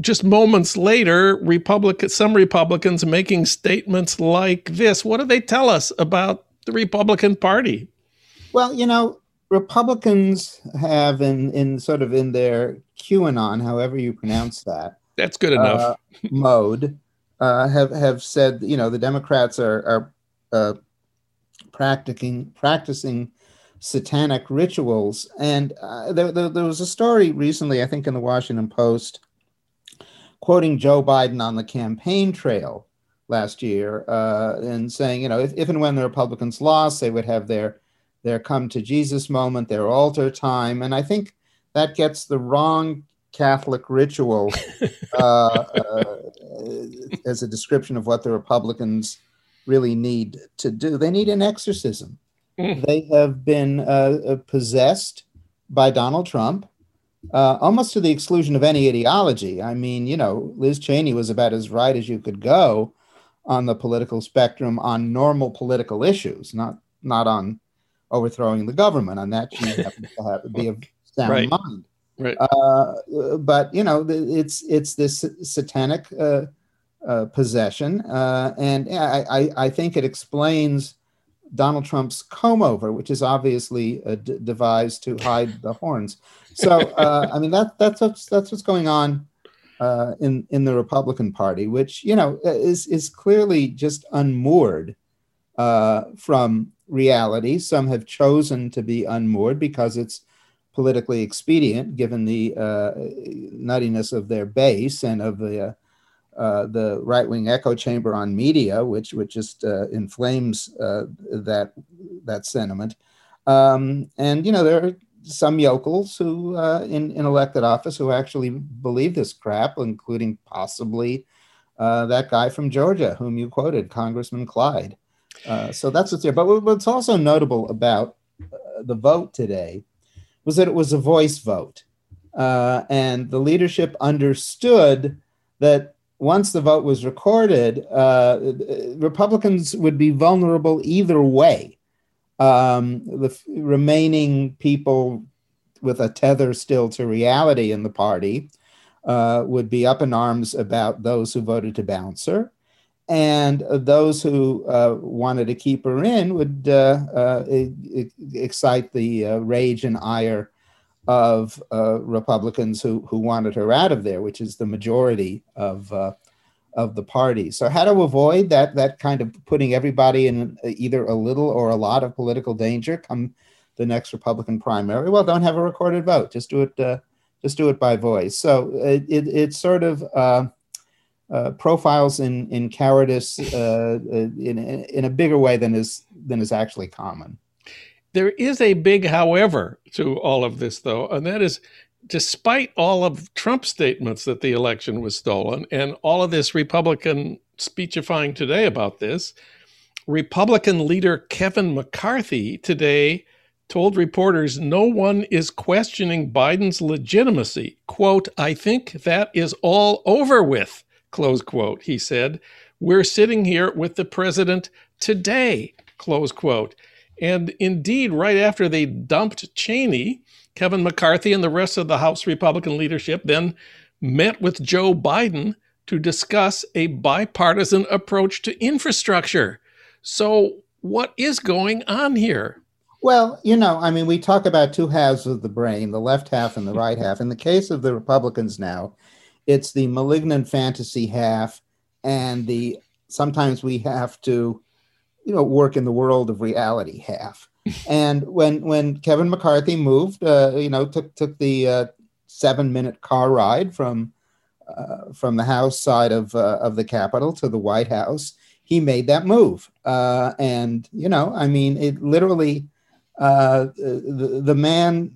just moments later, Republican, some Republicans making statements like this? What do they tell us about the Republican Party? Well, you know, Republicans have in in sort of in their QAnon, however you pronounce that. That's good enough. Uh, mode uh, have have said you know the Democrats are are uh, practicing practicing satanic rituals. And uh, there, there, there, was a story recently, I think, in the Washington Post, quoting Joe Biden on the campaign trail last year uh, and saying, you know, if, if and when the Republicans lost, they would have their their come to Jesus moment, their altar time, and I think that gets the wrong Catholic ritual uh, uh, as a description of what the Republicans really need to do. They need an exorcism. Mm. They have been uh, uh, possessed by Donald Trump, uh, almost to the exclusion of any ideology. I mean, you know, Liz Cheney was about as right as you could go on the political spectrum on normal political issues, not not on overthrowing the government. On that, she happens to have, be of sound right. mind. Right. Uh, but you know, it's it's this satanic uh, uh, possession, uh, and I, I, I, think it explains Donald Trump's comb over, which is obviously uh, devised to hide the horns. So uh, I mean that that's what's that's what's going on uh, in in the Republican Party, which you know is is clearly just unmoored from reality. Some have chosen to be unmoored because it's politically expedient, given the nuttiness of their base and of the uh, the right wing echo chamber on media, which which just uh, inflames uh, that that sentiment. Um, and you know there are some yokels who uh, in in elected office who actually believe this crap, including possibly uh, that guy from Georgia whom you quoted, Congressman Clyde. so that's what's there. But what's also notable about the vote today was that it was a voice vote, and the leadership understood that once the vote was recorded, uh, Republicans would be vulnerable either way. Um, the f- remaining people with a tether still to reality in the party uh, would be up in arms about those who voted to bounce her. And uh, those who uh, wanted to keep her in would uh, uh, excite the rage and ire of uh, Republicans who who wanted her out of there, which is the majority of uh, of the party. So how to avoid that that kind of putting everybody in either a little or a lot of political danger come the next Republican primary? Well, don't have a recorded vote. Just do it. Uh, just do it by voice. So it, it sort of. Uh, uh, profiles in in cowardice uh, in in a bigger way than is than is actually common. There is a big however to all of this, though, and that is despite all of Trump's statements that the election was stolen and all of this Republican speechifying today about this, Republican leader Kevin McCarthy today told reporters no one is questioning Biden's legitimacy. Quote, I think that is all over with, close quote, he said. We're sitting here with the president today, close quote. And indeed, right after they dumped Cheney, Kevin McCarthy and the rest of the House Republican leadership then met with Joe Biden to discuss a bipartisan approach to infrastructure. So, what is going on here? Well, you know, I mean, we talk about two halves of the brain, the left half and the right half. In the case of the Republicans now, it's the malignant fantasy half and the sometimes we have to, you know, work in the world of reality half. and when when Kevin McCarthy moved, uh, you know, took took the uh, seven minute car ride from uh, from the House side of uh, of the Capitol to the White House, he made that move. Uh, and you know, I mean, it literally uh, the the man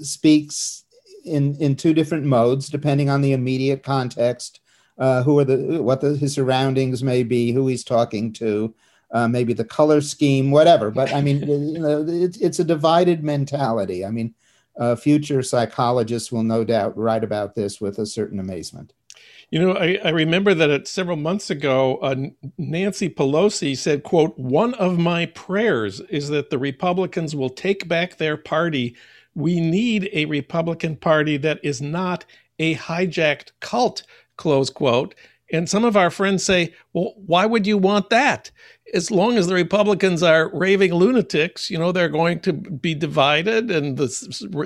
speaks in in two different modes depending on the immediate context. Who are the what the, his surroundings may be, who he's talking to. Maybe the color scheme, whatever. But I mean, you know, it's, it's a divided mentality. I mean, uh, future psychologists will no doubt write about this with a certain amazement. You know, I, I remember that at several months ago, uh, Nancy Pelosi said, quote, one of my prayers is that the Republicans will take back their party. We need a Republican party that is not a hijacked cult, close quote. And some of our friends say, well, why would you want that? As long as the Republicans are raving lunatics, you know, they're going to be divided and the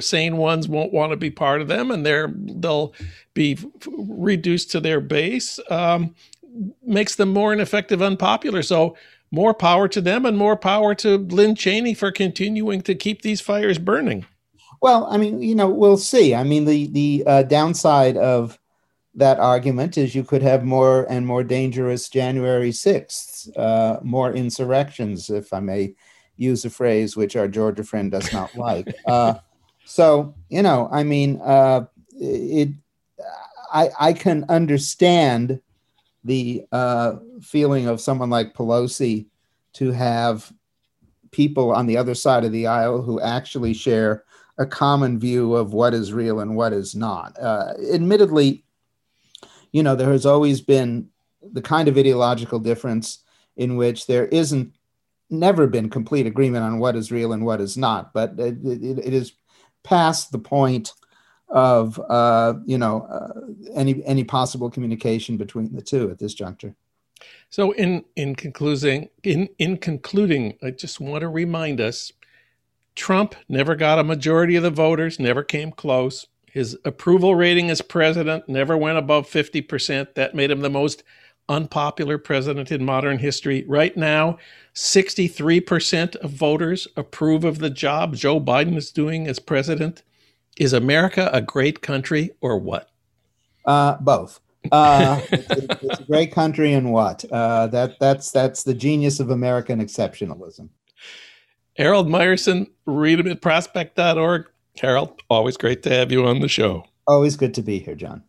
sane ones won't want to be part of them and they're, they'll be reduced to their base, um, makes them more ineffective, unpopular. So more power to them and more power to Lynn Cheney for continuing to keep these fires burning. Well, I mean, you know, we'll see. I mean, the, the uh, downside of that argument is you could have more and more dangerous January 6th, uh, more insurrections, if I may use a phrase which our Georgia friend does not like. Uh, so, you know, I mean, uh, it, I, I can understand the uh, feeling of someone like Pelosi to have people on the other side of the aisle who actually share a common view of what is real and what is not. Uh, admittedly, you know, there has always been the kind of ideological difference in which there isn't never been complete agreement on what is real and what is not, but it, it, it is past the point of uh, you know uh, any any possible communication between the two at this juncture. So in in concluding in in concluding, I just want to remind us Trump never got a majority of the voters, never came close. His approval rating as president never went above 50%. That made him the most unpopular president in modern history. Right now, 63% of voters approve of the job Joe Biden is doing as president. Is America a great country or what? Uh, both. Uh, it's, it's, a great country and what? Uh, that that's that's the genius of American exceptionalism. Harold Meyerson, read him at prospect.org. Harold, always great to have you on the show. Always good to be here, Jon.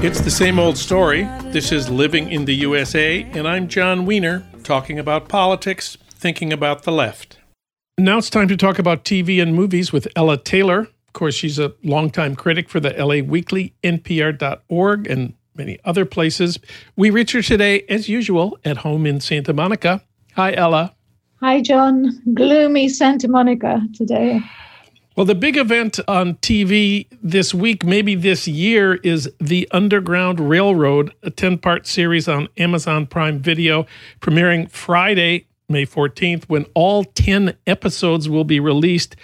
It's the same old story. This is Living in the USA, and I'm Jon Wiener, talking about politics, thinking about the left. Now it's time to talk about TV and movies with Ella Taylor. Of course, she's a longtime critic for the LA Weekly, NPR.org, and many other places. We reach her today, as usual, at home in Santa Monica. Hi, Ella. Hi, Jon. Gloomy Santa Monica today. Well, the big event on TV this week, maybe this year, is The Underground Railroad, a 10 part series on Amazon Prime Video, premiering Friday, May 14th, when all 10 episodes will be released.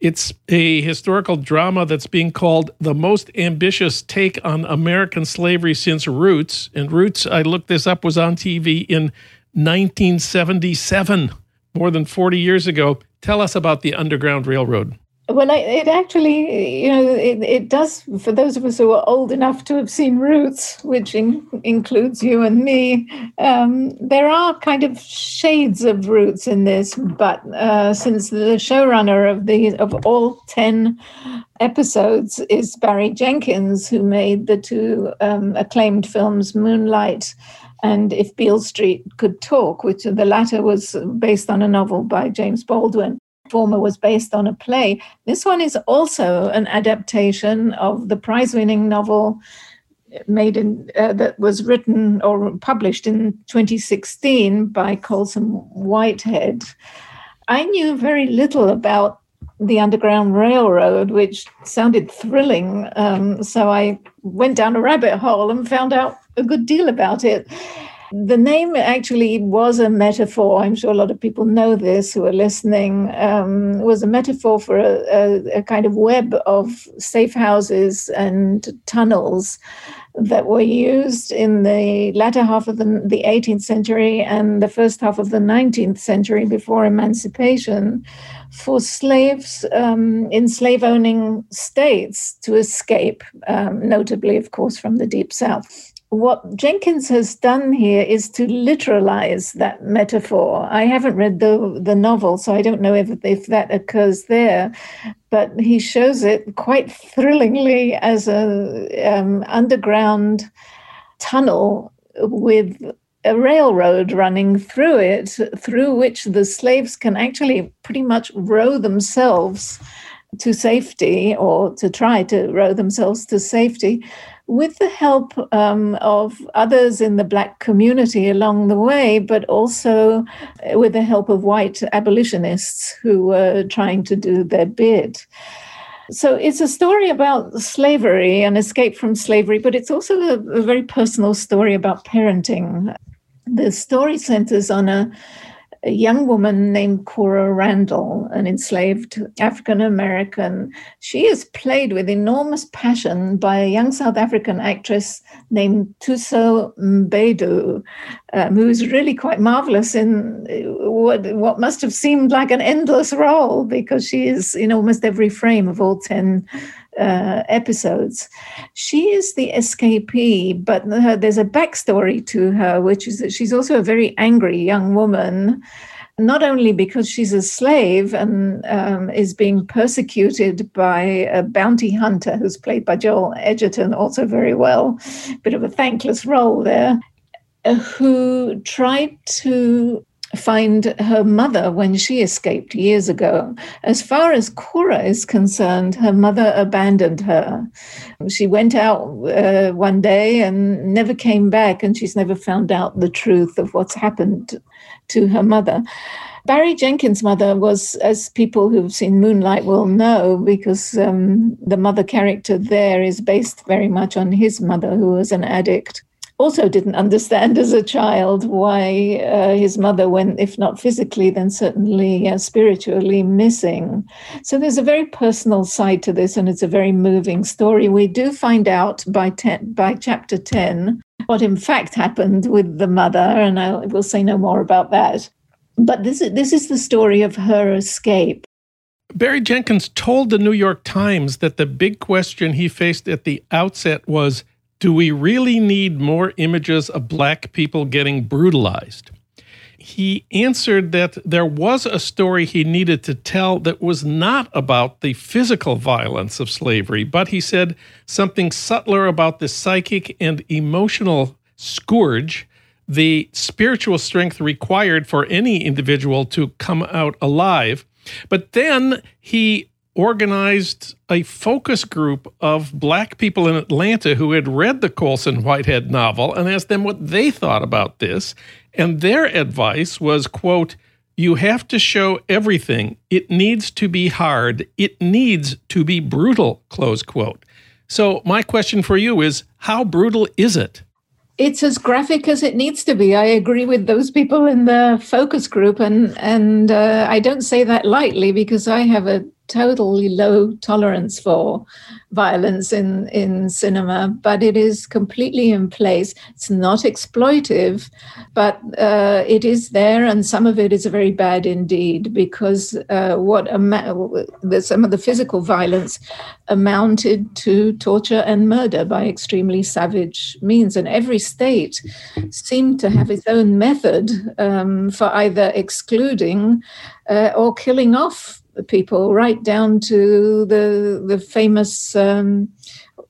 It's a historical drama that's being called the most ambitious take on American slavery since Roots. And Roots, I looked this up, was on TV in 1977, more than 40 years ago. Tell us about the Underground Railroad. Well, it actually, you know, it, it does, for those of us who are old enough to have seen Roots, which in, includes you and me, um, there are kind of shades of Roots in this. But uh, since the showrunner of the of all 10 episodes is Barry Jenkins, who made the two um, acclaimed films Moonlight and If Beale Street Could Talk, which the latter was based on a novel by James Baldwin former was based on a play. This one is also an adaptation of the prize winning novel made in uh, that was written or published in 2016 by Colson Whitehead. I knew very little about the Underground Railroad, which sounded thrilling. Um, so I went down a rabbit hole and found out a good deal about it. The name actually was a metaphor. I'm sure a lot of people know this who are listening. Um, was a metaphor for a, a, a kind of web of safe houses and tunnels that were used in the latter half of the, the 18th century and the first half of the 19th century before emancipation for slaves um, in slave owning states to escape, um, notably, of course, from the Deep South what Jenkins has done here is to literalize that metaphor. I haven't read the the novel, so I don't know if if that occurs there, but he shows it quite thrillingly as a um, underground tunnel with a railroad running through it, through which the slaves can actually pretty much row themselves to safety or to try to row themselves to safety with the help um, of others in the Black community along the way, but also with the help of white abolitionists who were trying to do their bit. So it's a story about slavery and escape from slavery, but it's also a, a very personal story about parenting. The story centers on a a young woman named Cora Randall, an enslaved African American. She is played with enormous passion by a young South African actress named Thuso Mbedu, um, who is really quite marvelous in what, what must have seemed like an endless role because she is in almost every frame of all 10 uh, episodes. She is the escapee, but her, there's a backstory to her, which is that she's also a very angry young woman. Not only because she's a slave and um, is being persecuted by a bounty hunter who's played by Joel Edgerton, also very well, bit of a thankless role there, uh, who tried to find her mother when she escaped years ago. As far as Cora is concerned, her mother abandoned her. She went out uh, one day and never came back, and she's never found out the truth of what's happened to her mother. Barry Jenkins' mother was, as people who've seen Moonlight will know, because um, the mother character there is based very much on his mother, who was an addict also didn't understand as a child why uh, his mother went, if not physically, then certainly uh, spiritually missing. So there's a very personal side to this, and it's a very moving story. We do find out by ten, by chapter ten what in fact happened with the mother, and I will say no more about that. But this is, this is the story of her escape. Barry Jenkins told the New York Times that the big question he faced at the outset was do we really need more images of black people getting brutalized? He answered that there was a story he needed to tell that was not about the physical violence of slavery, but he said something subtler about the psychic and emotional scourge, the spiritual strength required for any individual to come out alive. But then he organized a focus group of black people in Atlanta who had read the Colson Whitehead novel and asked them what they thought about this. And their advice was, quote, you have to show everything. It needs to be hard. It needs to be brutal, close quote. So, my question for you is how brutal is it? It's as graphic as it needs to be. I agree with those people in the focus group, and and uh, I don't say that lightly because I have a totally low tolerance for violence in, in cinema, but it is completely in place. It's not exploitive, but uh, it is there, and some of it is very bad indeed because uh, what ama- some of the physical violence amounted to torture and murder by extremely savage means, and every state seemed to have its own method um, for either excluding uh, or killing off people, right down to the the famous, um,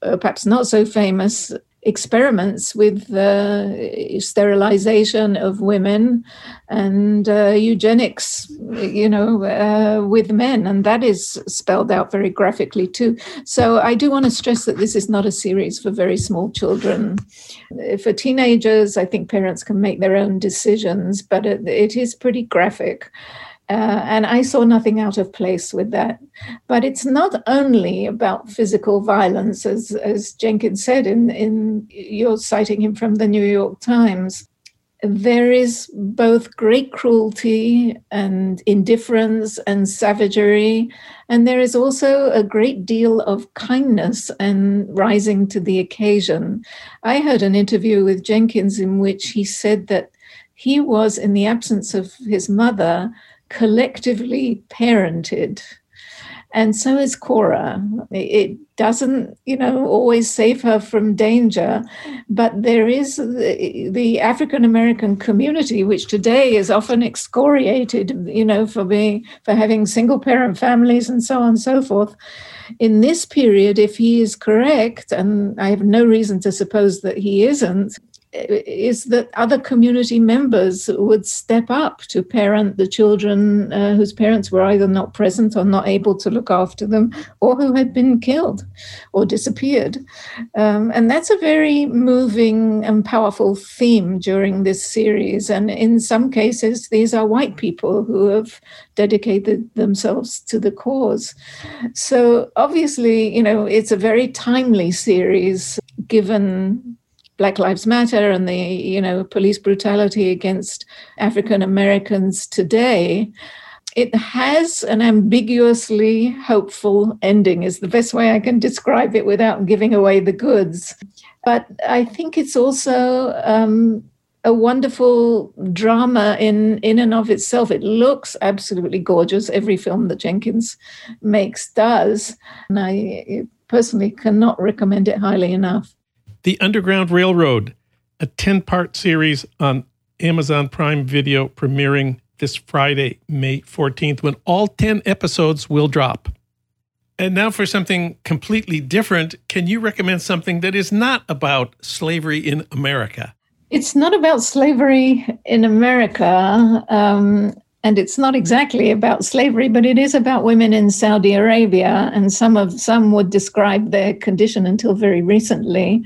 uh, perhaps not so famous experiments with uh, sterilization of women and uh, eugenics, you know, uh, with men. And that is spelled out very graphically too. So I do want to stress that this is not a series for very small children. For teenagers, I think parents can make their own decisions, but it, it is pretty graphic. Uh, and I saw nothing out of place with that. But it's not only about physical violence, as, as Jenkins said in, in you're citing him from the New York Times. There is both great cruelty and indifference and savagery, and there is also a great deal of kindness and rising to the occasion. I heard an interview with Jenkins in which he said that he was, in the absence of his mother, collectively parented. And so is Cora. It doesn't, you know, always save her from danger, but there is the, the African American community, which today is often excoriated, you know, for being for having single parent families and so on and so forth. In this period, if he is correct, and I have no reason to suppose that he isn't, is that other community members would step up to parent the children uh, whose parents were either not present or not able to look after them or who had been killed or disappeared. Um, and that's a very moving and powerful theme during this series. And in some cases, these are white people who have dedicated themselves to the cause. So obviously, you know, it's a very timely series given Black Lives Matter and the you know police brutality against African Americans today, it has an ambiguously hopeful ending is the best way I can describe it without giving away the goods. But I think it's also um, a wonderful drama in in and of itself. It looks absolutely gorgeous. Every film that Jenkins makes does, and I personally cannot recommend it highly enough. The Underground Railroad, a 10 part series on Amazon Prime Video premiering this Friday, May 14th, when all 10 episodes will drop. And now for something completely different. Can you recommend something that is not about slavery in America? It's not about slavery in America. Um, and it's not exactly about slavery, but it is about women in Saudi Arabia. And some of some would describe their condition until very recently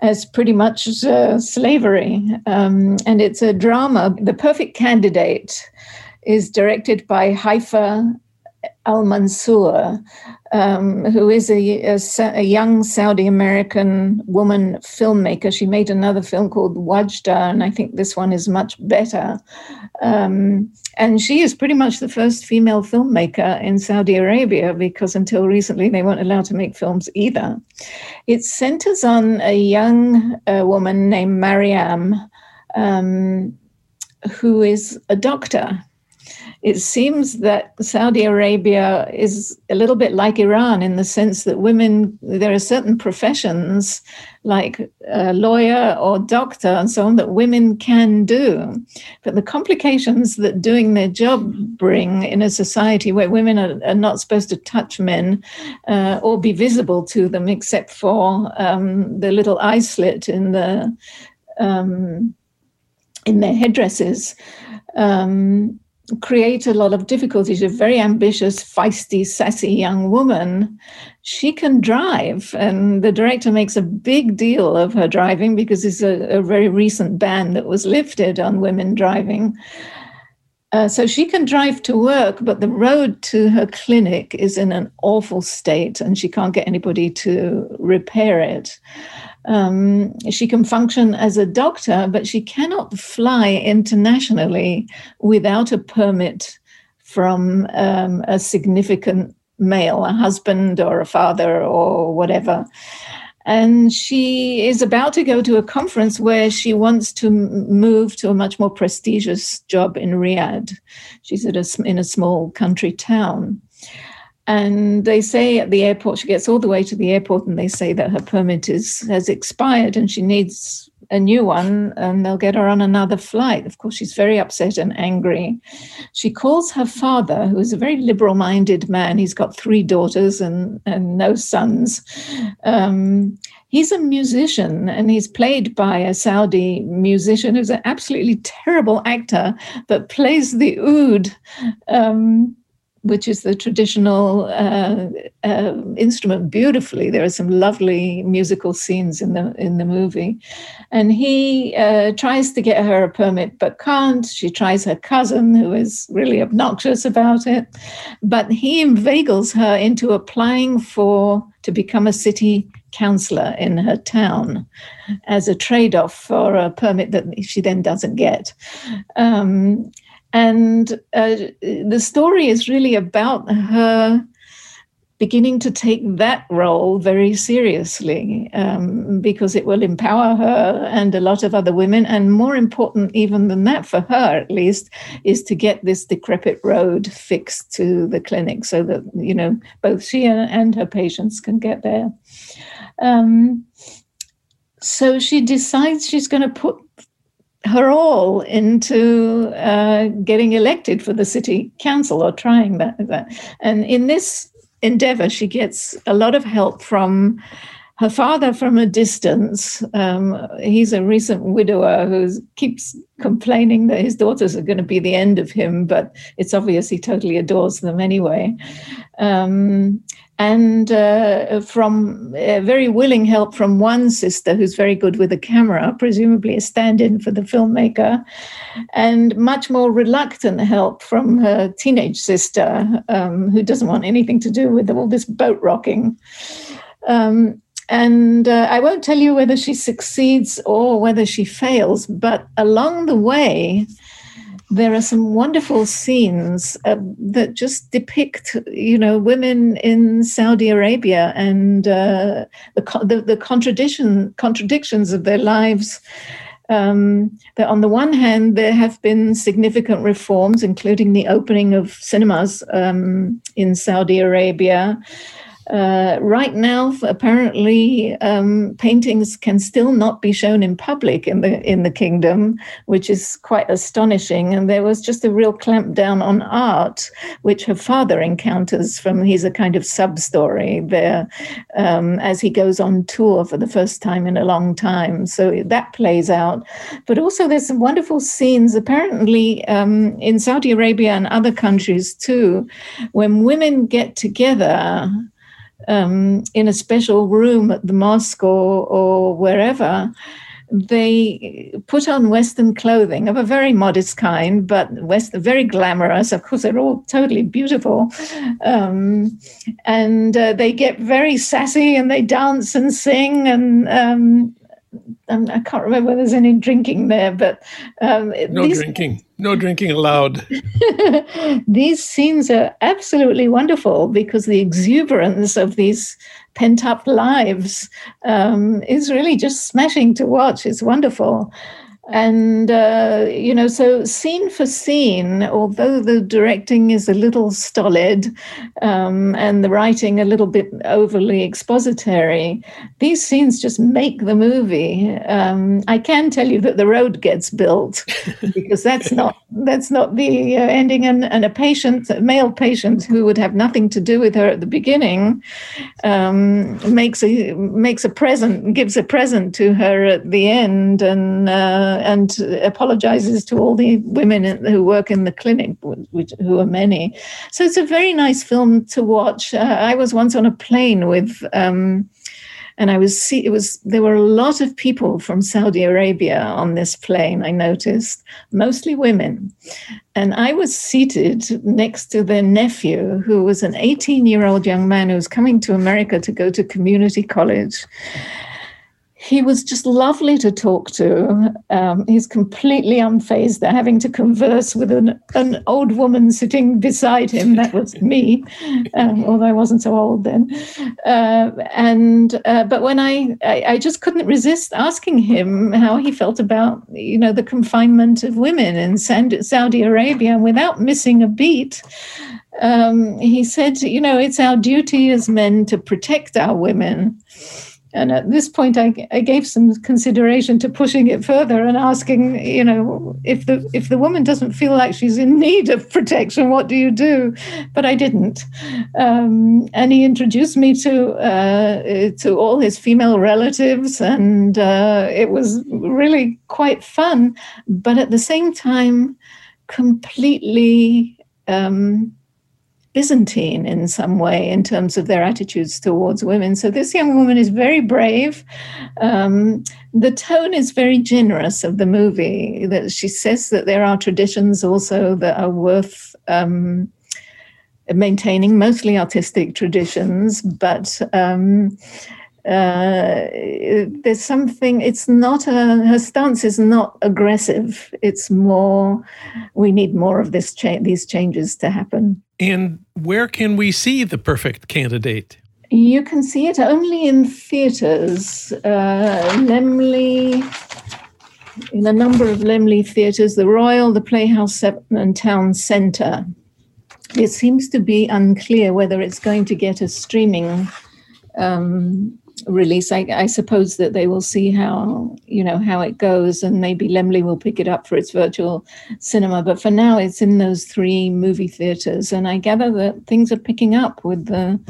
as pretty much uh, slavery. Um, and it's a drama. The Perfect Candidate is directed by Haifa Al Mansour, um, who is a, a, a, young Saudi American woman filmmaker. She made another film called Wadjda, and I think this one is much better. Um, and she is pretty much the first female filmmaker in Saudi Arabia because until recently they weren't allowed to make films either. It centers on a young uh, woman named Mariam, um, who is a doctor it seems that Saudi Arabia is a little bit like Iran in the sense that women, there are certain professions like lawyer or doctor and so on that women can do. But the complications that doing their job bring in a society where women are, are not supposed to touch men uh, or be visible to them except for um, the little eye slit in the um, in their headdresses. Um, create a lot of difficulties. A very ambitious, feisty, sassy young woman. She can drive, and the director makes a big deal of her driving because it's a, a very recent ban that was lifted on women driving. Uh, so she can drive to work, but the road to her clinic is in an awful state, and she can't get anybody to repair it. Um, she can function as a doctor, but she cannot fly internationally without a permit from um, a significant male, a husband or a father or whatever. And she is about to go to a conference where she wants to move to a much more prestigious job in Riyadh. She's a, in a small country town. And they say at the airport, she gets all the way to the airport and they say that her permit is has expired and she needs a new one and they'll get her on another flight. Of course, she's very upset and angry. She calls her father, who is a very liberal minded man. He's got three daughters and, and no sons. Um, he's a musician and he's played by a Saudi musician who's an absolutely terrible actor but plays the oud. Um, which is the traditional uh, uh, instrument beautifully. There are some lovely musical scenes in the in the movie, and he uh, tries to get her a permit but can't. She tries her cousin, who is really obnoxious about it, but he inveigles her into applying for to become a city councillor in her town as a trade-off for a permit that she then doesn't get. Um, and uh, the story is really about her beginning to take that role very seriously um, because it will empower her and a lot of other women. And more important, even than that, for her at least, is to get this decrepit road fixed to the clinic so that, you know, both she and her patients can get there. Um, so she decides she's going to put her all into uh, getting elected for the city council or trying that, that. And in this endeavor, she gets a lot of help from her father from a distance. Um, he's a recent widower who keeps complaining that his daughters are going to be the end of him, but it's obvious he totally adores them anyway. Um, and uh, from uh, very willing help from one sister who's very good with a camera, presumably a stand in for the filmmaker, and much more reluctant help from her teenage sister um, who doesn't want anything to do with all this boat rocking. Um, and uh, I won't tell you whether she succeeds or whether she fails, but along the way, there are some wonderful scenes uh, that just depict, you know, women in Saudi Arabia and uh, the, the, the contradiction contradictions of their lives. Um, that on the one hand, there have been significant reforms, including the opening of cinemas um, in Saudi Arabia. Uh, right now, apparently, um, paintings can still not be shown in public in the in the kingdom, which is quite astonishing. And there was just a real clampdown on art, which her father encounters from. He's a kind of sub story there um, as he goes on tour for the first time in a long time. So that plays out. But also, there's some wonderful scenes. Apparently, um, in Saudi Arabia and other countries too, when women get together um, in a special room at the mosque or, or wherever, they put on Western clothing of a very modest kind, but West, very glamorous. Of course, they're all totally beautiful. Um, and uh, they get very sassy and they dance and sing. And um, I can't remember whether there's any drinking there, but. Um, no these, drinking. No drinking allowed. these scenes are absolutely wonderful because the exuberance of these pent up lives um, is really just smashing to watch. It's wonderful. And, uh, you know, so scene for scene, although the directing is a little stolid um, and the writing a little bit overly expository, these scenes just make the movie. Um, I can tell you that the road gets built because that's not that's not the uh, ending. And, and, a patient, a male patient who would have nothing to do with her at the beginning, um, makes a makes a present, gives a present to her at the end, and. Uh, and apologizes to all the women who work in the clinic, which, who are many. So it's a very nice film to watch. Uh, I was once on a plane with. Um, and I was see it was there were a lot of people from Saudi Arabia on this plane. I noticed mostly women, and I was seated next to their nephew, who was an 18 year old young man who was coming to America to go to community college he was just lovely to talk to. Um, he's completely unfazed. They're having to converse with an, an old woman sitting beside him. That was me, um, although I wasn't so old then. Uh, and uh, but when I, I, I just couldn't resist asking him how he felt about you know the confinement of women in Saudi Arabia without missing a beat. Um, he said, you know, it's our duty as men to protect our women and at this point, I, I gave some consideration to pushing it further and asking, you know, if the if the woman doesn't feel like she's in need of protection, what do you do? But I didn't. Um, and he introduced me to uh, to all his female relatives, and uh, it was really quite fun. But at the same time, completely. Um, Byzantine in some way in terms of their attitudes towards women. So this young woman is very brave. Um, the tone is very generous of the movie. That she says that there are traditions also that are worth. Um, maintaining mostly artistic traditions, but um, uh, there's something it's not a her stance is not aggressive it's more we need more of this cha- these changes to happen and where can we see the perfect candidate? You can see it only in theaters uh, Laemmle in a number of Laemmle theaters the royal the playhouse and town centre. It seems to be unclear whether it's going to get a streaming um, release. I, I, suppose that they will see how you know how it goes, and maybe Laemmle will pick it up for its virtual cinema. But for now, it's in those three movie theaters, and I gather that things are picking up with the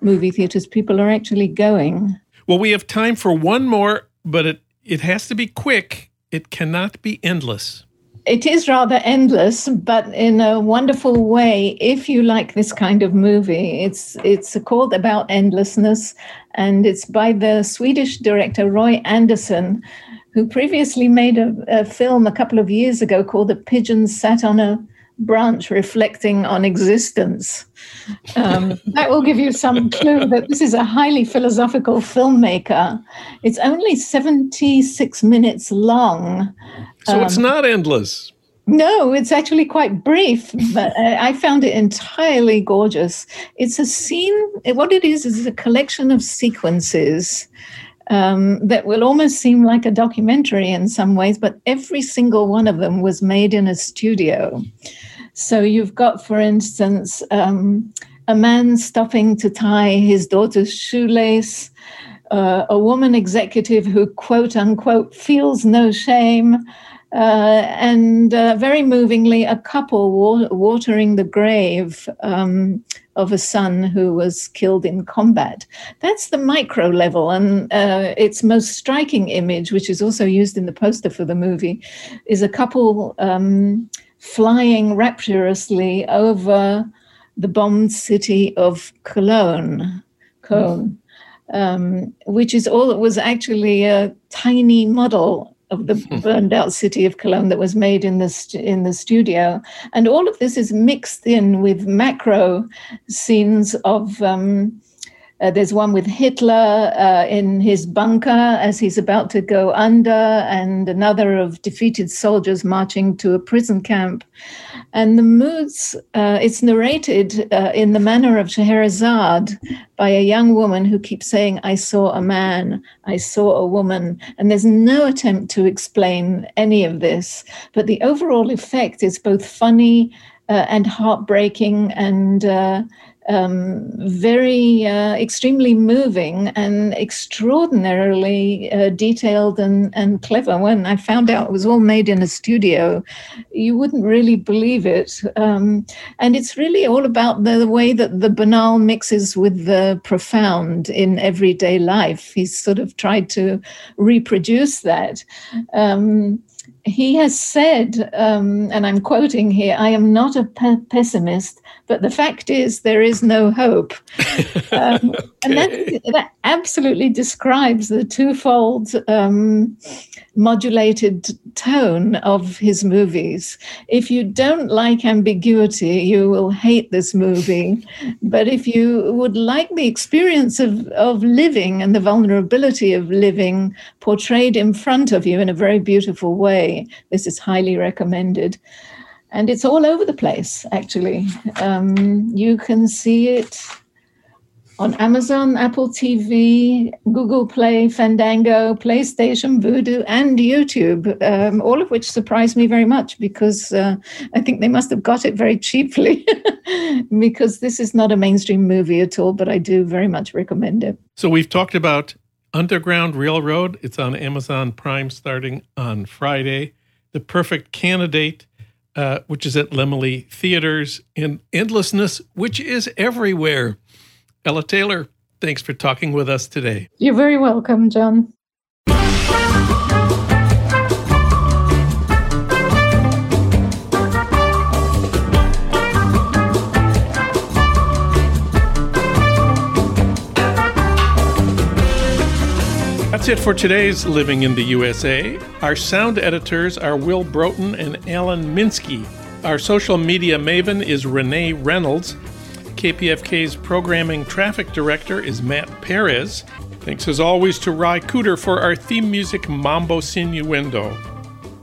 movie theaters. People are actually going. Well, we have time for one more, but it it has to be quick. It cannot be endless it is rather endless, but in a wonderful way. If you like this kind of movie, it's it's called About Endlessness, and it's by the Swedish director Roy Andersson, who previously made a, a film a couple of years ago called The Pigeon Sat on a branch reflecting on existence. Um, that will give you some clue that this is a highly philosophical filmmaker. It's only 76 minutes long. So um, it's not endless. No, it's actually quite brief, but I found it entirely gorgeous. It's a scene, what it is, is a collection of sequences um, that will almost seem like a documentary in some ways, but every single one of them was made in a studio. So you've got, for instance, um, a man stopping to tie his daughter's shoelace, uh, a woman executive who, quote unquote, feels no shame. Uh, and uh, very movingly, a couple wa- watering the grave um, of a son who was killed in combat. That's the micro level. And uh, its most striking image, which is also used in the poster for the movie, is a couple um, flying rapturously over the bombed city of Cologne. Cologne. Um, which is all it was actually a tiny model of the hmm. burned out city of Cologne that was made in the st- in the studio, and all of this is mixed in with macro scenes of. Um, uh, there's one with Hitler uh, in his bunker as he's about to go under, and another of defeated soldiers marching to a prison camp. And the moods, uh, it's narrated uh, in the manner of Scheherazade by a young woman who keeps saying, I saw a man, I saw a woman. And there's no attempt to explain any of this. But the overall effect is both funny uh, and heartbreaking and uh, um, very uh, extremely moving and extraordinarily uh, detailed and, and clever. When I found out it was all made in a studio, you wouldn't really believe it. Um, and it's really all about the, the, way that the banal mixes with the profound in everyday life. He's sort of tried to reproduce that. Um, he has said, um, and I'm quoting here, I am not a pe- pessimist, but the fact is there is no hope. Um, okay. And that, that, absolutely describes the twofold um, modulated tone of his movies. If you don't like ambiguity, you will hate this movie. But if you would like the experience of, of living and the vulnerability of living portrayed in front of you in a very beautiful way, this is highly recommended. And it's all over the place, actually. Um, you can see it on Amazon, Apple TV, Google Play, Fandango, PlayStation, Vudu, and YouTube, um, all of which surprised me very much because uh, I think they must have got it very cheaply because this is not a mainstream movie at all, but I do very much recommend it. So we've talked about Underground Railroad. It's on Amazon Prime starting on Friday. The Perfect Candidate, uh, which is at Laemmle Theaters, and Endlessness, which is everywhere. Ella Taylor, thanks for talking with us today. You're very welcome, Jon. That's it for today's Living in the USA. Our sound editors are Will Broughton and Alan Minsky. Our social media maven is Renee Reynolds. KPFK's programming traffic director is Matt Perez. Thanks as always to Ry Cooder for our theme music Mambo Sinuendo.